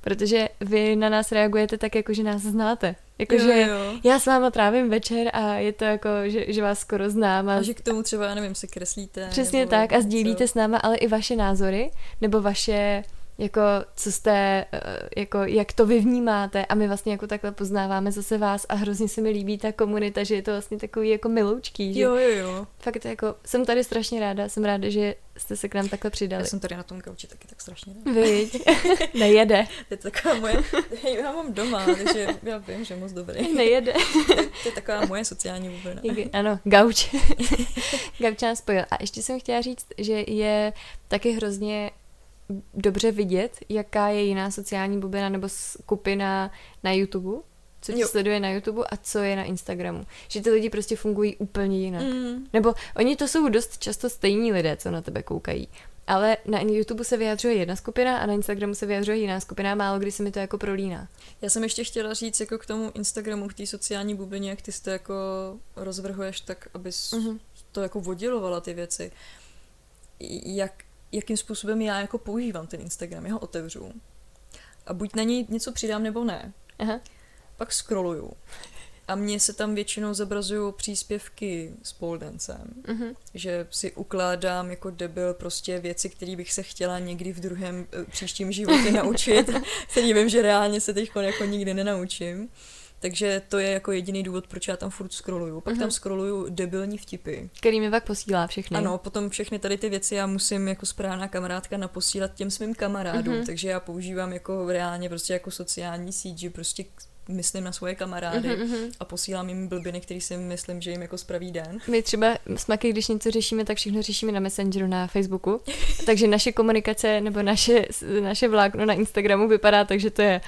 protože vy na nás reagujete tak, jako že nás znáte. Jako, jo, že jo. já s váma trávím večer a je to jako, že, že vás skoro znám. A... a že k tomu třeba, já nevím, se kreslíte. Přesně nebo tak a sdílíte co? s náma, ale i vaše názory, nebo vaše jako co jste, eh, jako jak to vy vnímáte a my vlastně jako takhle poznáváme zase vás a hrozně se mi líbí ta komunita, že je to vlastně takový jako miloučký. Že jo, jo, jo. Fakt jako, jsem tady strašně ráda, jsem ráda, že jste se k nám takhle přidali. Já jsem tady na tom kauči taky tak strašně ráda. Víď, nejede. je to taková moje, já mám doma, takže já vím, že je moc dobrý. Nejede. to je taková moje sociální bublina. ano, gauč. gauč nás spojil. A ještě jsem chtěla říct, že je taky hrozně dobře vidět, jaká je jiná sociální bublina nebo skupina na YouTube, co tě jo. sleduje na YouTube a co je na Instagramu. Že ty lidi prostě fungují úplně jinak. Mm. Nebo oni to jsou dost často stejní lidé, co na tebe koukají. Ale na YouTube se vyjadřuje jedna skupina a na Instagramu se vyjadřuje jiná skupina málo kdy se mi to jako prolíná. Já jsem ještě chtěla říct jako k tomu Instagramu, k té sociální bublině, jak ty to jako rozvrhuješ tak, abys mm-hmm. to jako oddělovala ty věci. Jak jakým způsobem já jako používám ten Instagram. Já ho otevřu a buď na něj něco přidám nebo ne. Aha. Pak scrolluju. A mně se tam většinou zobrazují příspěvky s poldencem, uh-huh. že si ukládám jako debil prostě věci, které bych se chtěla někdy v druhém eh, příštím životě naučit, který vím, že reálně se teď jako nikdy nenaučím. Takže to je jako jediný důvod, proč já tam furt scrolluju. Pak uh-huh. tam scrolluju debilní vtipy. Který mi pak posílá všechny. Ano, potom všechny tady ty věci já musím jako správná kamarádka naposílat těm svým kamarádům, uh-huh. takže já používám jako reálně prostě jako sociální síť, že prostě myslím na svoje kamarády uh-huh. a posílám jim blbiny, který si myslím, že jim jako spraví den. My třeba s Maky, když něco řešíme, tak všechno řešíme na Messengeru, na Facebooku. takže naše komunikace nebo naše, naše vlákno na Instagramu vypadá tak, že to je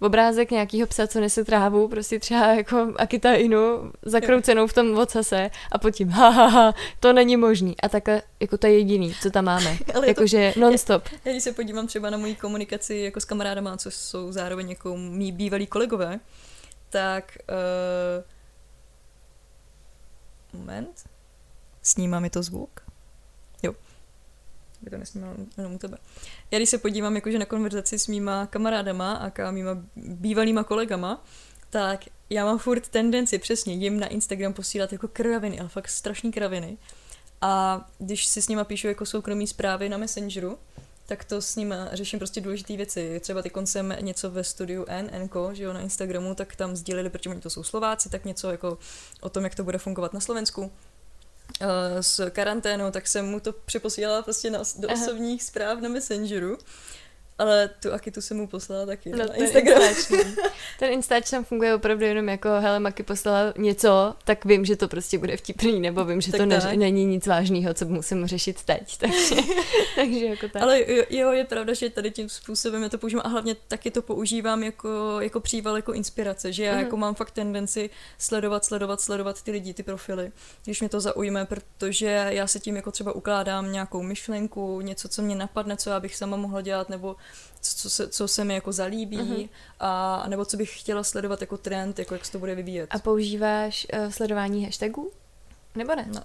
obrázek nějakého psa, co nese trávu, prostě třeba jako Akita Inu zakroucenou v tom ocase a pod tím, ha, ha, ha, to není možný. A takhle, jako to je jediný, co tam máme. Jakože non-stop. Já, když se podívám třeba na moji komunikaci jako s kamarádama, co jsou zároveň jako mý bývalí kolegové, tak uh, moment, snímá mi to zvuk by to nesnímalo jenom u tebe. Já když se podívám jakože na konverzaci s mýma kamarádama a mýma bývalýma kolegama, tak já mám furt tendenci přesně jim na Instagram posílat jako kraviny, ale fakt strašný kraviny. A když si s nima píšu jako soukromí zprávy na Messengeru, tak to s nimi řeším prostě důležité věci. Třeba ty koncem něco ve studiu N, Nko, že jo, na Instagramu, tak tam sdíleli, protože oni to jsou Slováci, tak něco jako o tom, jak to bude fungovat na Slovensku. Eh, s karanténou, tak jsem mu to přeposílala prostě na, do Aha. osobních zpráv na Messengeru. Ale tu Akitu jsem mu poslala taky no, na Instagram. Ten, ten Instač tam funguje opravdu jenom jako, hele, Maki poslala něco, tak vím, že to prostě bude vtipný, nebo vím, že tak to ne, není nic vážného, co musím řešit teď. Takže, takže jako tak. Ale jo, je pravda, že tady tím způsobem já to používám a hlavně taky to používám jako, jako příval, jako inspirace, že já uh-huh. jako mám fakt tendenci sledovat, sledovat, sledovat ty lidi, ty profily, když mě to zaujme, protože já se tím jako třeba ukládám nějakou myšlenku, něco, co mě napadne, co já bych sama mohla dělat, nebo co se, co se mi jako zalíbí, uh-huh. a nebo co bych chtěla sledovat jako trend, jako jak se to bude vyvíjet. A používáš uh, sledování hashtagů? Nebo ne? No.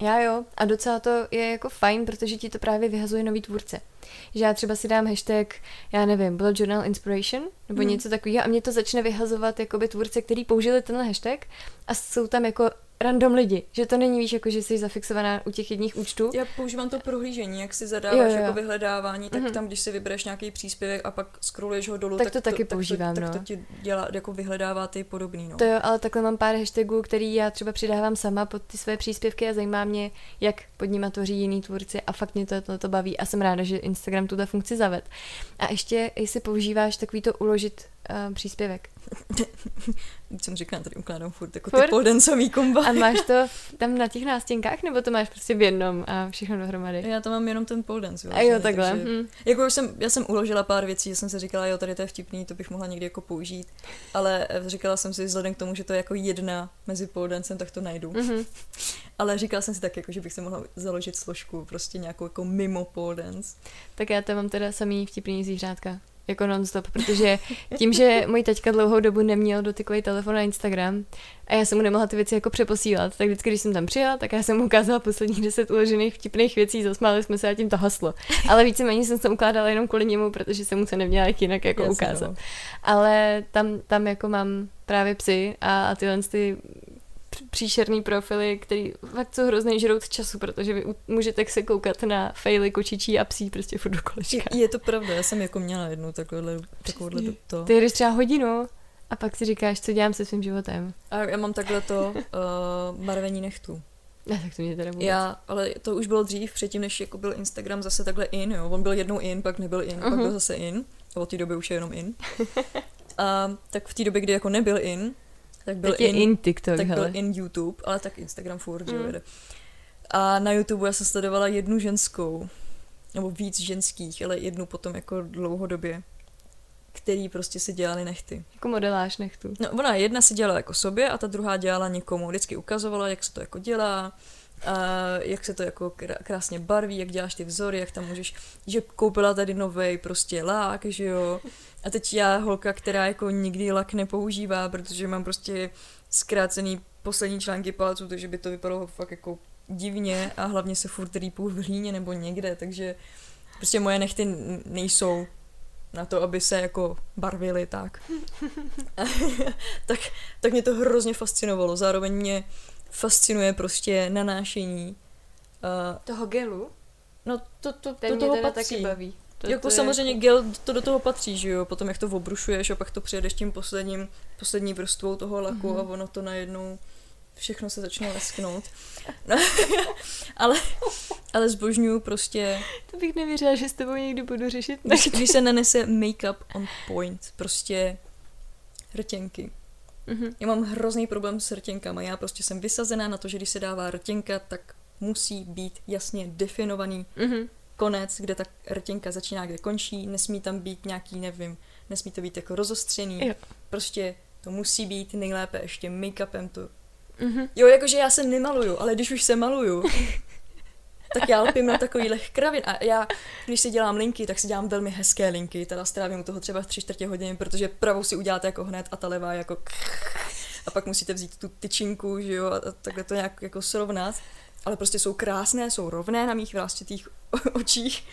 Já jo, a docela to je jako fajn, protože ti to právě vyhazuje nový tvůrce. Že já třeba si dám hashtag, já nevím, Bullet Journal Inspiration, nebo hmm. něco takového a mě to začne vyhazovat jakoby tvůrce, který použili tenhle hashtag a jsou tam jako random lidi, že to není víš, jako že jsi zafixovaná u těch jedních účtů. Já používám to prohlížení, jak si zadáváš jo, jo. jako vyhledávání, tak mm-hmm. tam, když si vybereš nějaký příspěvek a pak scrolluješ ho dolů, tak, tak to taky to, používám, tak to, no. tak to ti dělá, jako vyhledává ty podobný, no. To jo, ale takhle mám pár hashtagů, který já třeba přidávám sama pod ty své příspěvky a zajímá mě, jak pod nimi tvoří jiný tvůrci a fakt mě to, to, to baví a jsem ráda, že Instagram tuto funkci zaved. A ještě, jestli používáš takový to uložit uh, příspěvek. Jsem říkala, tady ukládám furt jako Furt? ty poldencový komba. A máš to tam na těch nástěnkách, nebo to máš prostě v jednom a všechno dohromady? Já to mám jenom ten pole dance. A jo, takhle. takže- Hm. Jako už jsem, já jsem uložila pár věcí, že jsem si říkala, jo, tady to je vtipný, to bych mohla někdy jako použít, ale eh, říkala jsem si, vzhledem k tomu, že to je jako jedna mezi pole dancem, tak to najdu. Mhm. Ale říkala jsem si tak, jako, že bych si mohla založit složku, prostě nějakou jako mimo pole dance. Tak já tam mám teda samý vtipný zvířátka. Jako non-stop, protože tím, že můj teďka dlouhou dobu neměl dotykový telefon na Instagram a já jsem mu nemohla ty věci jako přeposílat, tak vždycky, když jsem tam přijela, tak já jsem mu ukázala posledních deset uložených vtipných věcí, zasmáli jsme se a tím to haslo. Ale víceméně jsem to ukládala jenom kvůli němu, protože jsem mu to neměla jak jinak jako Jasně, ukázat. no. Ale tam, tam jako mám právě psy a, a tyhle ty příšerný profily, který fakt jsou hrozný žrout času, protože vy můžete se koukat na fejly kočičí a psí prostě furt do kolečka. Je, je to pravda, já jsem jako měla jednu takovouhle, takovouhle to. Ty jdeš třeba hodinu a pak si říkáš, co dělám se svým životem. A já mám takhle to uh, barvení nechtů. Ne, tak to mě teda vůbec. Já, ale to už bylo dřív, předtím, než jako byl Instagram zase takhle in, jo. On byl jednou in, pak nebyl in, uh-huh. pak Mhm. byl zase in. A od té doby už je jenom in. A tak v té době, kdy jako nebyl in, tak byl Teď in, in TikTok, tak hele. byl in YouTube, ale tak Instagram furt, že Mm. jede. A na YouTube já jsem sledovala jednu ženskou, nebo víc ženských, ale jednu potom jako dlouhodobě, který prostě si dělali nechty. Jako modeláž nechtu. No, ona jedna si dělala jako sobě a ta druhá dělala někomu. Vždycky ukazovala, jak se to jako dělá, jak se to jako krá- krásně barví, jak děláš ty vzory, jak tam můžeš, že koupila tady novej prostě lák, že jo. A teď já, holka, která jako nikdy lak nepoužívá, protože mám prostě zkrácený poslední články palců, takže by to vypadalo fakt jako divně a hlavně se furt rýpou v hlíně nebo někde, takže prostě moje nechty nejsou na to, aby se jako barvily tak. tak, tak mě to hrozně fascinovalo. Zároveň mě fascinuje prostě nanášení. Uh, Toho gelu? no to, to, Ten to mě toho teda patří. taky baví. To, jako to samozřejmě gel, to do toho patří, že jo, potom jak to obrušuješ a pak to přijedeš tím posledním, poslední vrstvou toho laku Mhm. a ono to najednou všechno se začne lesknout. No, ale, ale zbožňuju prostě, To bych nevěřila, že s tebou někdy budu řešit. když, když se nanese make-up on point, prostě rtěnky. Mhm. Já mám hrozný problém s rtěnkama. Já prostě jsem vysazená na to, že když se dává rtěnka, tak musí být jasně definovaný Mhm. konec, kde ta rtěnka začíná, kde končí. Nesmí tam být nějaký, nevím, nesmí to být jako rozostřený. Jo. Prostě to musí být nejlépe ještě make-upem to. Mhm. Jo, jakože já se nemaluju, ale když už se maluju, tak já lpím na takových kravin. A já, když si dělám linky, tak si dělám velmi hezké linky. Teda strávím u toho třeba tři čtvrtě hodiny, protože pravou si uděláte jako hned a ta levá jako a pak musíte vzít tu tyčinku, že jo, a takhle to nějak jako srovnat. Ale prostě jsou krásné, jsou rovné na mých vlásčitých očích.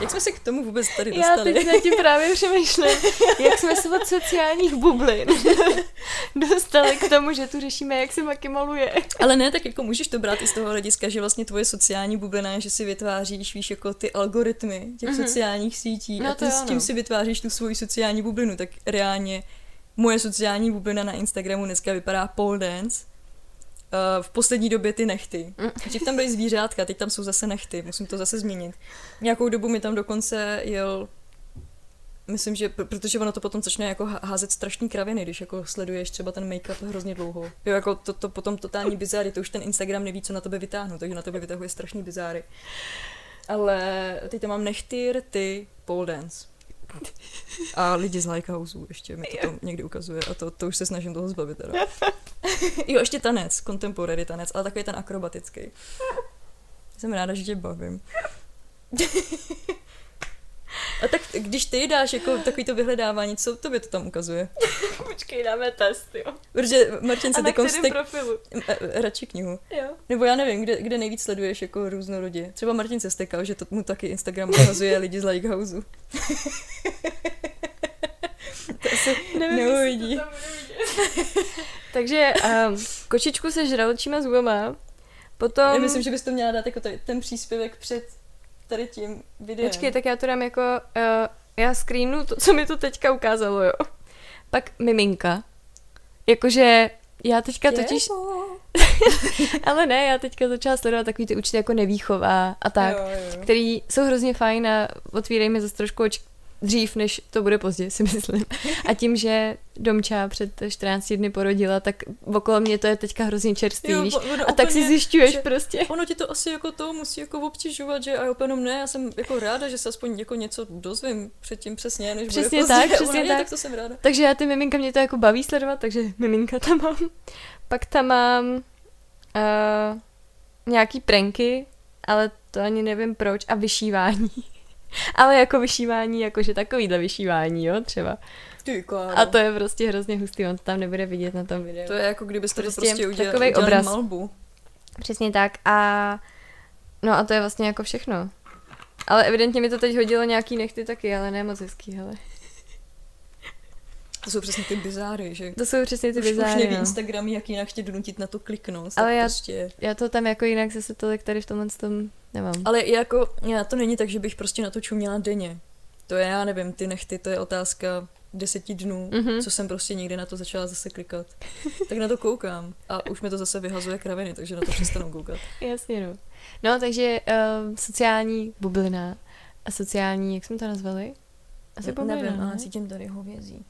Jak jsme se k tomu vůbec tady Já dostali? teď na tím právě přemýšlím, jak jsme se od sociálních bublin dostali k tomu, že tu řešíme, jak se Maki maluje. Ale ne, tak jako můžeš to brát i z toho hlediska, že vlastně tvoje sociální bublina je, že si vytváříš, víš, jako ty algoritmy těch Mhm. mm-hmm. sociálních sítí No a ty s tím no. si vytváříš tu svoji sociální bublinu, tak reálně moje sociální bublina na Instagramu dneska vypadá pole dance. Uh, v poslední době ty nechty. Mm. Dřív tam byly zvířátka, teď tam jsou zase nechty, musím to zase změnit. Nějakou dobu mi tam dokonce jel Myslím, že pr- protože ono to potom začne jako há- házet strašný kraviny, když jako sleduješ třeba ten make-up hrozně dlouho. Jo, jako to, to potom totální bizáry, to už ten Instagram neví, co na tebe vytáhnu, takže na tebe vytahuje strašný bizáry. Ale teď tam mám nechty, rty, pole dance. A lidi z Lighthouse ještě mi to tam někdy ukazuje a to, to už se snažím toho zbavit teda. jo, ještě tanec, contemporary tanec, ale takový ten akrobatický. Jsem ráda, že tě bavím. A tak když ty dáš jako takový to vyhledávání, co tobě to tam ukazuje? Počkej, dáme test, jo. Protože Martin A se na teď kterém profilu? radši knihu. Jo. Nebo já nevím, kde, kde nejvíc sleduješ jako různorodě. Třeba Martin se stekal, že to mu taky Instagram ukazuje lidi z Lighthouse. to asi Nevím, neuvidí. to tam. Takže um, kočičku se žraločíma zubama, potom... Já myslím, že bys to měla dát jako tady, ten příspěvek před tady tím videem. Počkej, tak já to dám jako... Uh, já screenu to, co mi to teďka ukázalo, jo. Pak miminka. Jakože já teďka totiž... Tělo. Ale ne, já teďka začala sledovat takový ty účty jako nevýchová a tak. Jo, jo. který jsou hrozně fajn a otvírají mi zase trošku oč, dřív, než to bude pozdě, si myslím. A tím, že Domča před 14 dny porodila, tak okolo mě to je teďka hrozně čerstvý, Jo, víš? ono A tak si zjišťuješ že- prostě. Ono ti to asi jako to musí jako obtěžovat, že a úplně ne, já jsem jako ráda, že se aspoň jako něco dozvím předtím přesně, než Přesně bude pozdě. tak, Ona, přesně je, tak. tak to jsem ráda. Takže já ty miminka mě to jako baví sledovat, takže miminka tam mám. Pak tam mám uh, nějaký pranky, ale to ani nevím proč, a vyšívání. ale jako vyšívání, jakože takovýhle vyšívání, jo, třeba. Ty. A to je prostě hrozně hustý, on to tam nebude vidět na tom videu. to je jako kdybyste Prostě to prostě udělali, takovej udělali obraz. malbu. Přesně tak a no a to je vlastně jako všechno. Ale evidentně mi to teď hodilo nějaký nechty taky, ale ne moc hezký, hele. To jsou přesně ty bizáry, že To jsou přesně ty už, už bizáry, neví no. Instagram, jak jinak tě donutit na to kliknout. Ale já- prostě... Já to tam jako jinak zase tolik tady v tomhle tom nemám. Ale jako, já to není tak, že bych prostě na to čuměla denně. To je, já nevím, ty nechty, to je otázka deseti dnů, Mhm. co jsem prostě někdy na to začala zase klikat. Tak na to koukám a už mi to zase vyhazuje kraviny, takže na to přestanu koukat. Jasně, no. No, takže uh, sociální bublina a sociální, jak jsme to nazvali? Asi bublina, nevím, ne? ale cítím tady hovězí.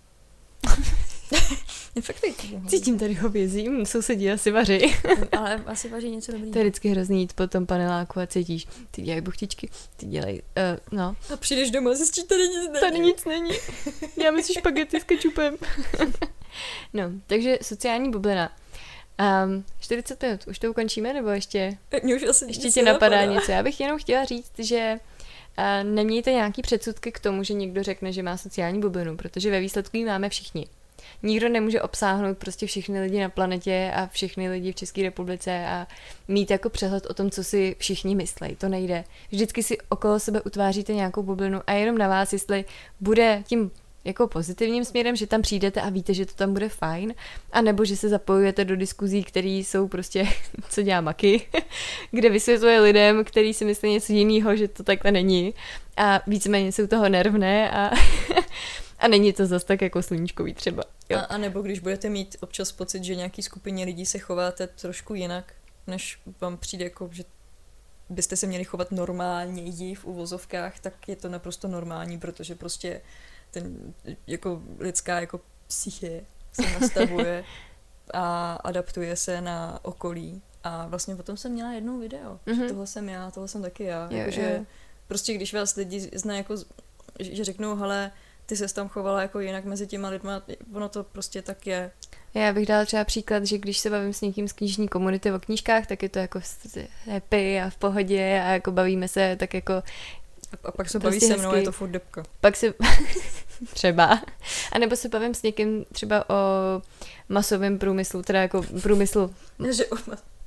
Fakt cítím tady hovězí, sousedí asi vaří. Ale asi vaří něco dobrý. to je vždycky hrozný jít po tom paneláku a cítíš, ty dělají buchtičky, ty dělají, uh, no, A přijdeš domů a zjistíš, tady nic není. tady nic není. Já si špagety s kečupem. no, takže sociální bublina. Um, 40 minut, už to ukončíme, nebo ještě? Mě už asi Ještě tě napadá nenapadá. něco. Já bych jenom chtěla říct, že uh, nemějte nějaký předsudky k tomu, že někdo řekne, že má sociální bublinu, protože ve výsledku ji máme všichni. Nikdo nemůže obsáhnout prostě všechny lidi na planetě a všechny lidi v České republice a mít jako přehled o tom, co si všichni myslejí. To nejde. Vždycky si okolo sebe utváříte nějakou bublinu a jenom na vás, jestli bude tím jako pozitivním směrem, že tam přijdete a víte, že to tam bude fajn, a nebo že se zapojujete do diskuzí, které jsou prostě, co dělá Maky, kde vysvětluje lidem, který si myslí něco jiného, že to takhle není a víceméně jsou toho nervné a, a není to zas tak jako sluníčkový třeba. Jo. A, a nebo když budete mít občas pocit, že nějaký skupině lidí se chováte trošku jinak, než vám přijde jako, že byste se měli chovat normálně jí v uvozovkách, tak je to naprosto normální, protože prostě ten jako lidská jako psyche se nastavuje a adaptuje se na okolí. A vlastně potom jsem měla jednou video. Mhm. Mm-hmm. Tohle jsem já, tohle jsem taky já. Jo, Jakože jo. prostě když vás lidi znají jako, že že řeknou, hele, ty se tam chovala jako jinak mezi těma lidma, ono to prostě tak je. Já bych dala třeba příklad, že když se bavím s někým z knižní komunity o knížkách, tak je to jako happy a v pohodě a jako bavíme se tak jako A, a pak se Prostě baví se mnou, hezky. je to furt depka. Pak si třeba, a nebo se bavím s někým třeba o masovém průmyslu, teda jako průmyslu, Že,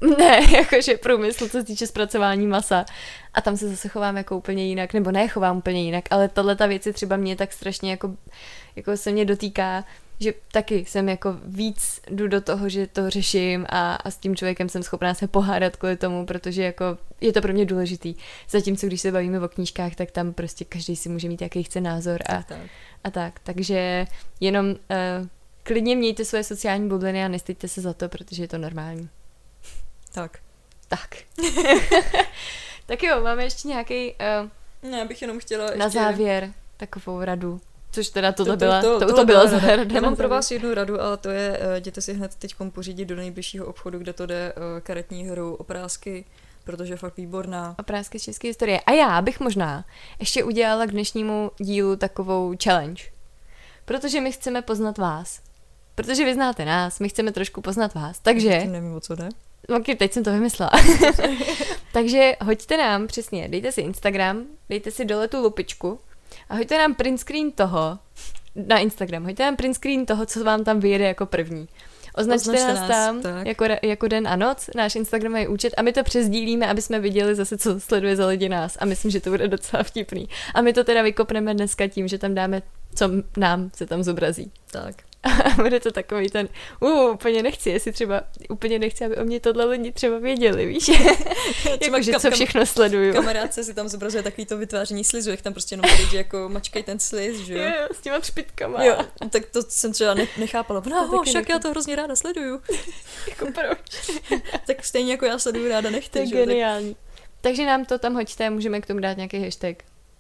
ne, jakože průmysl, co se týče zpracování masa. A tam se zase chovám jako úplně jinak, nebo ne chovám úplně jinak, ale tahle ta věc je třeba mě tak strašně jako, jako se mě dotýká, že taky jsem jako víc jdu do toho, že to řeším a, a s tím člověkem jsem schopná se pohádat kvůli tomu, protože jako je to pro mě důležitý. Zatímco když se bavíme o knížkách, tak tam prostě každý si může mít jaký chce názor a, tak. a tak. Takže jenom uh, klidně mějte svoje sociální bubliny a nestejte se za to, protože je to normální. Tak. Tak. tak jo, máme ještě nějaký uh, Ne, já bych jenom chtěla ještě... na závěr takovou radu. Což teda tohle to, byla, to, to, tohle byla rada. rada. Já mám pro vás jednu radu, ale to je, eh, jděte si hned teď pořídit do nejbližšího obchodu, kde to jde eh, karetní hru oprázky, protože je fakt výborná. Oprázky z české historie. A já bych možná ještě udělala k dnešnímu dílu takovou challenge. Protože my chceme poznat vás. Protože vy znáte nás, my chceme trošku poznat vás. Takže, Tím nevím, o co jde. Ok, teď jsem to vymyslela. Takže hoďte nám, přesně, dejte si Instagram, dejte si dole tu lupičku a hoďte nám print screen toho, na Instagram, hoďte nám print screen toho, co vám tam vyjede jako první. Označte, Označte nás nás, tam tak. jako, jako den a noc, náš Instagram je účet a my to přezdílíme, aby jsme viděli zase, co sleduje za lidi nás a myslím, že to bude docela vtipný. A my to teda vykopneme dneska tím, že tam dáme, co nám se tam zobrazí. Tak. A bude to takový ten, uh, úplně nechci, jestli třeba, úplně nechci, aby o mě tohle lidi třeba věděli, víš? jako, že co všechno sleduju. Kamarádce si tam zobrazuje takový to vytváření slizu, jak tam prostě jenom lidi jako mačkej ten sliz, že Jo, jo? s těma třpitkama. Jo, tak to jsem třeba ne- nechápala. No, To ho, však nechápu. já to hrozně ráda sleduju. Jako proč? Tak stejně jako já sleduju ráda To nechty, je že jo? Tak geniální. Takže nám to tam hoďte, můžeme k tomu dát nějaký hashtag.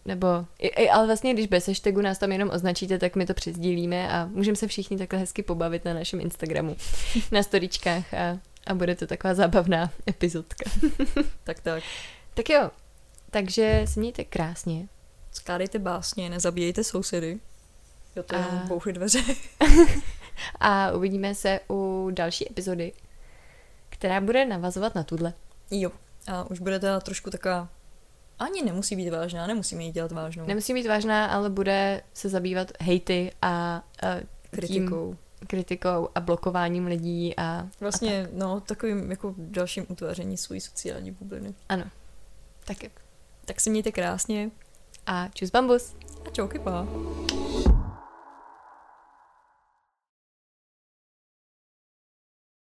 Nebo, i, i, ale vlastně když bez hashtagu nás tam jenom označíte, tak my to přezdílíme a můžeme se všichni takhle hezky pobavit na našem Instagramu, na storičkách a, a bude to taková zábavná epizodka. tak tak. Tak jo, takže se mějte krásně. Skládejte básně, nezabíjejte sousedy. Jo, to je A- jenom bouchy dveře. A uvidíme se u další epizody, která bude navazovat na tuhle. jo. A už bude teda trošku taková... Ani nemusí být vážná, nemusíme ji dělat vážnou. Nemusí být vážná, ale bude se zabývat hejty a, a Kritikou. Kritikou a blokováním lidí a Vlastně, no, takovým jako dalším utváření své sociální bubliny. ano. Tak. Tak si mějte krásně A čus bambus. a čauky pa.